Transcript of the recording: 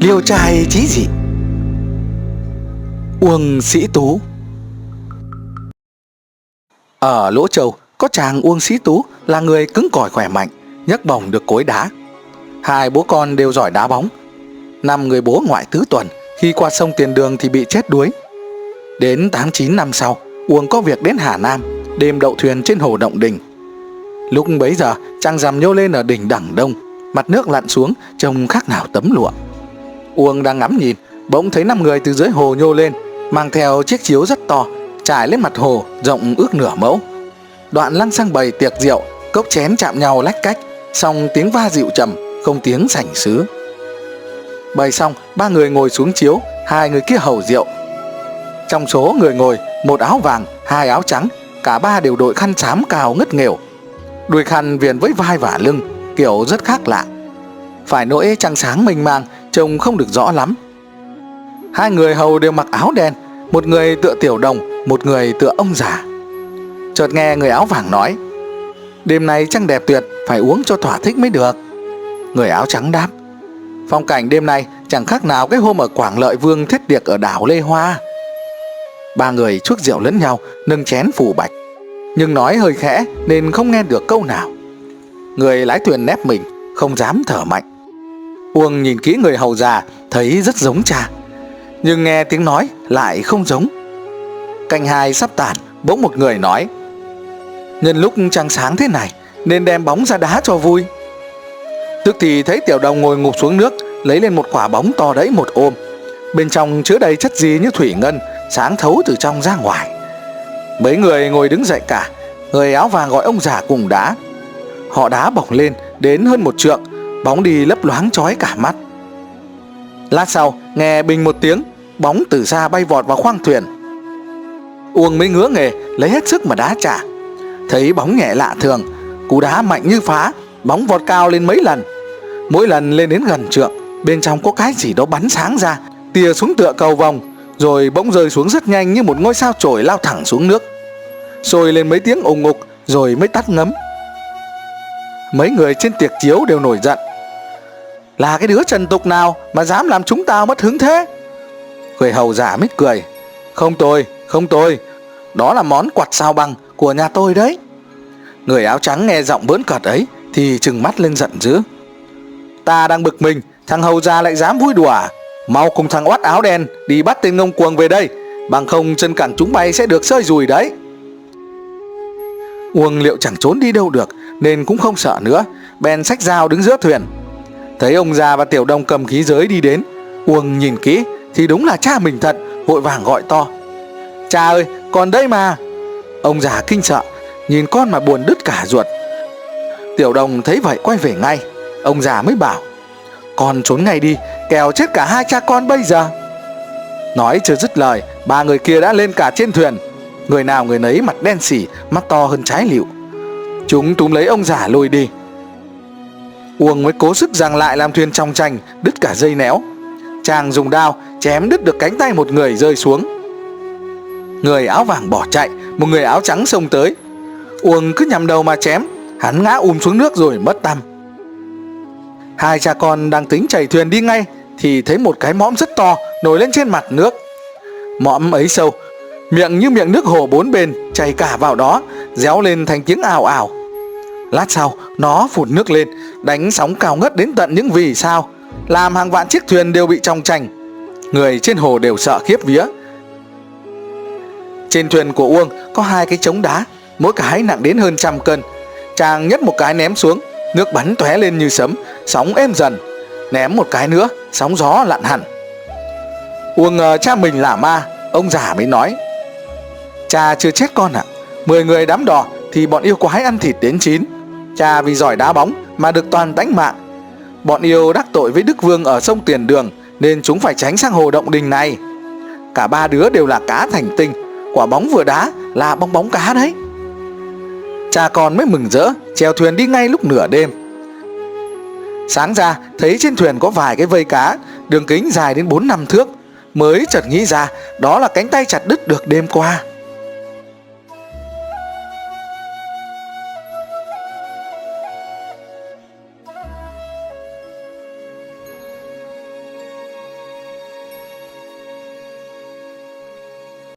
Liêu trai chí gì Uông Sĩ Tú Ở Lỗ Châu có chàng Uông Sĩ Tú là người cứng cỏi khỏe mạnh, nhấc bổng được cối đá. Hai bố con đều giỏi đá bóng. Năm người bố ngoại tứ tuần, khi qua sông Tiền Đường thì bị chết đuối. Đến tháng 9 năm sau, Uông có việc đến Hà Nam, đêm đậu thuyền trên hồ Động Đình. Lúc bấy giờ, chàng rằm nhô lên ở đỉnh đẳng đông, mặt nước lặn xuống trông khác nào tấm lụa. Uông đang ngắm nhìn, bỗng thấy năm người từ dưới hồ nhô lên, mang theo chiếc chiếu rất to, trải lên mặt hồ rộng ước nửa mẫu. Đoạn lăn sang bầy tiệc rượu, cốc chén chạm nhau lách cách, xong tiếng va dịu trầm, không tiếng sảnh sứ. Bày xong, ba người ngồi xuống chiếu, hai người kia hầu rượu. Trong số người ngồi, một áo vàng, hai áo trắng, cả ba đều đội khăn xám cao ngất nghèo. Đuôi khăn viền với vai và lưng, kiểu rất khác lạ. Phải nỗi trăng sáng mênh mang, trông không được rõ lắm. Hai người hầu đều mặc áo đen, một người tựa tiểu đồng, một người tựa ông già. Chợt nghe người áo vàng nói, đêm nay trăng đẹp tuyệt, phải uống cho thỏa thích mới được. Người áo trắng đáp, phong cảnh đêm nay chẳng khác nào cái hôm ở Quảng Lợi Vương thiết điệc ở đảo Lê Hoa. Ba người chuốc rượu lẫn nhau, nâng chén phủ bạch, nhưng nói hơi khẽ nên không nghe được câu nào. Người lái thuyền nép mình, không dám thở mạnh. Uông nhìn kỹ người hầu già, thấy rất giống cha. Nhưng nghe tiếng nói lại không giống. Canh hai sắp tàn, bỗng một người nói. Nhân lúc trăng sáng thế này, nên đem bóng ra đá cho vui. Tức thì thấy tiểu đồng ngồi ngục xuống nước, lấy lên một quả bóng to đấy một ôm. Bên trong chứa đầy chất gì như thủy ngân, sáng thấu từ trong ra ngoài. Mấy người ngồi đứng dậy cả, người áo vàng gọi ông già cùng đá. Họ đá bỏng lên đến hơn một trượng, bóng đi lấp loáng chói cả mắt. Lát sau, nghe bình một tiếng, bóng từ xa bay vọt vào khoang thuyền. Uông mới ngứa nghề, lấy hết sức mà đá trả. Thấy bóng nhẹ lạ thường, cú đá mạnh như phá, bóng vọt cao lên mấy lần. Mỗi lần lên đến gần trượng, bên trong có cái gì đó bắn sáng ra, tia xuống tựa cầu vòng, rồi bỗng rơi xuống rất nhanh như một ngôi sao chổi lao thẳng xuống nước. Sôi lên mấy tiếng ủng ngục rồi mới tắt ngấm. Mấy người trên tiệc chiếu đều nổi giận là cái đứa trần tục nào Mà dám làm chúng tao mất hứng thế? Người hầu giả mít cười. Không tôi, không tôi. Đó là món quạt sao bằng của nhà tôi đấy. Người áo trắng nghe giọng bỡn cợt ấy Thì trừng mắt lên giận dữ. Ta đang bực mình Thằng hầu già lại dám vui đùa? Mau cùng thằng oát áo đen Đi bắt tên ngông cuồng về đây. Bằng không chân cẳng chúng bay sẽ được sơi rùi đấy. Uông liệu chẳng trốn đi đâu được Nên cũng không sợ nữa. Bèn sách dao đứng giữa thuyền. Thấy ông già và tiểu đông cầm khí giới đi đến, Uông nhìn kỹ, Thì đúng là cha mình thật, Vội vàng gọi to. Cha ơi còn đây mà. Ông già kinh sợ, Nhìn con mà buồn đứt cả ruột. Tiểu đồng thấy vậy quay về ngay, Ông già mới bảo, Con trốn ngay đi Kèo chết cả hai cha con bây giờ. Nói chưa dứt lời, Ba người kia đã lên cả trên thuyền. Người nào người nấy mặt đen xỉ Mắt to hơn trái liệu Chúng túm lấy ông già lôi đi. Uông mới cố sức giằng lại làm thuyền trong tranh Đứt cả dây néo. Chàng dùng đao chém đứt được cánh tay một người rơi xuống. Người áo vàng bỏ chạy, Một người áo trắng xông tới. Uông cứ nhằm đầu mà chém, Hắn ngã um xuống nước rồi mất tâm. Hai cha con đang tính chảy thuyền đi ngay, Thì thấy một cái mõm rất to Nổi lên trên mặt nước. Mõm ấy sâu, Miệng như miệng nước hồ bốn bên, Chảy cả vào đó Déo lên thành tiếng ào ào. Lát sau, nó phụt nước lên, Đánh sóng cao ngất đến tận những vì sao. Làm hàng vạn chiếc thuyền đều bị trong tranh Người trên hồ đều sợ khiếp vía. Trên thuyền của Uông có hai cái trống đá, Mỗi cái nặng đến hơn trăm cân. Chàng nhấc một cái ném xuống, Nước bắn tóe lên như sấm, Sóng êm dần. Ném một cái nữa, Sóng gió lặn hẳn. Uông ngờ cha mình là ma, Ông già mới nói, Cha chưa chết con ạ. À. Mười người đám đỏ thì bọn yêu quái ăn thịt đến chín. Cha vì giỏi đá bóng mà được toàn đánh mạng. Bọn yêu đắc tội với Đức Vương ở sông Tiền Đường Nên chúng phải tránh sang hồ động đình này. Cả ba đứa đều là cá thành tinh, Quả bóng vừa đá là bóng bóng cá đấy. Cha con mới mừng rỡ, Chèo thuyền đi ngay lúc nửa đêm. Sáng ra, thấy trên thuyền có vài cái vây cá, Đường kính dài đến 4 năm thước, Mới chợt nghĩ ra Đó là cánh tay chặt đứt được đêm qua.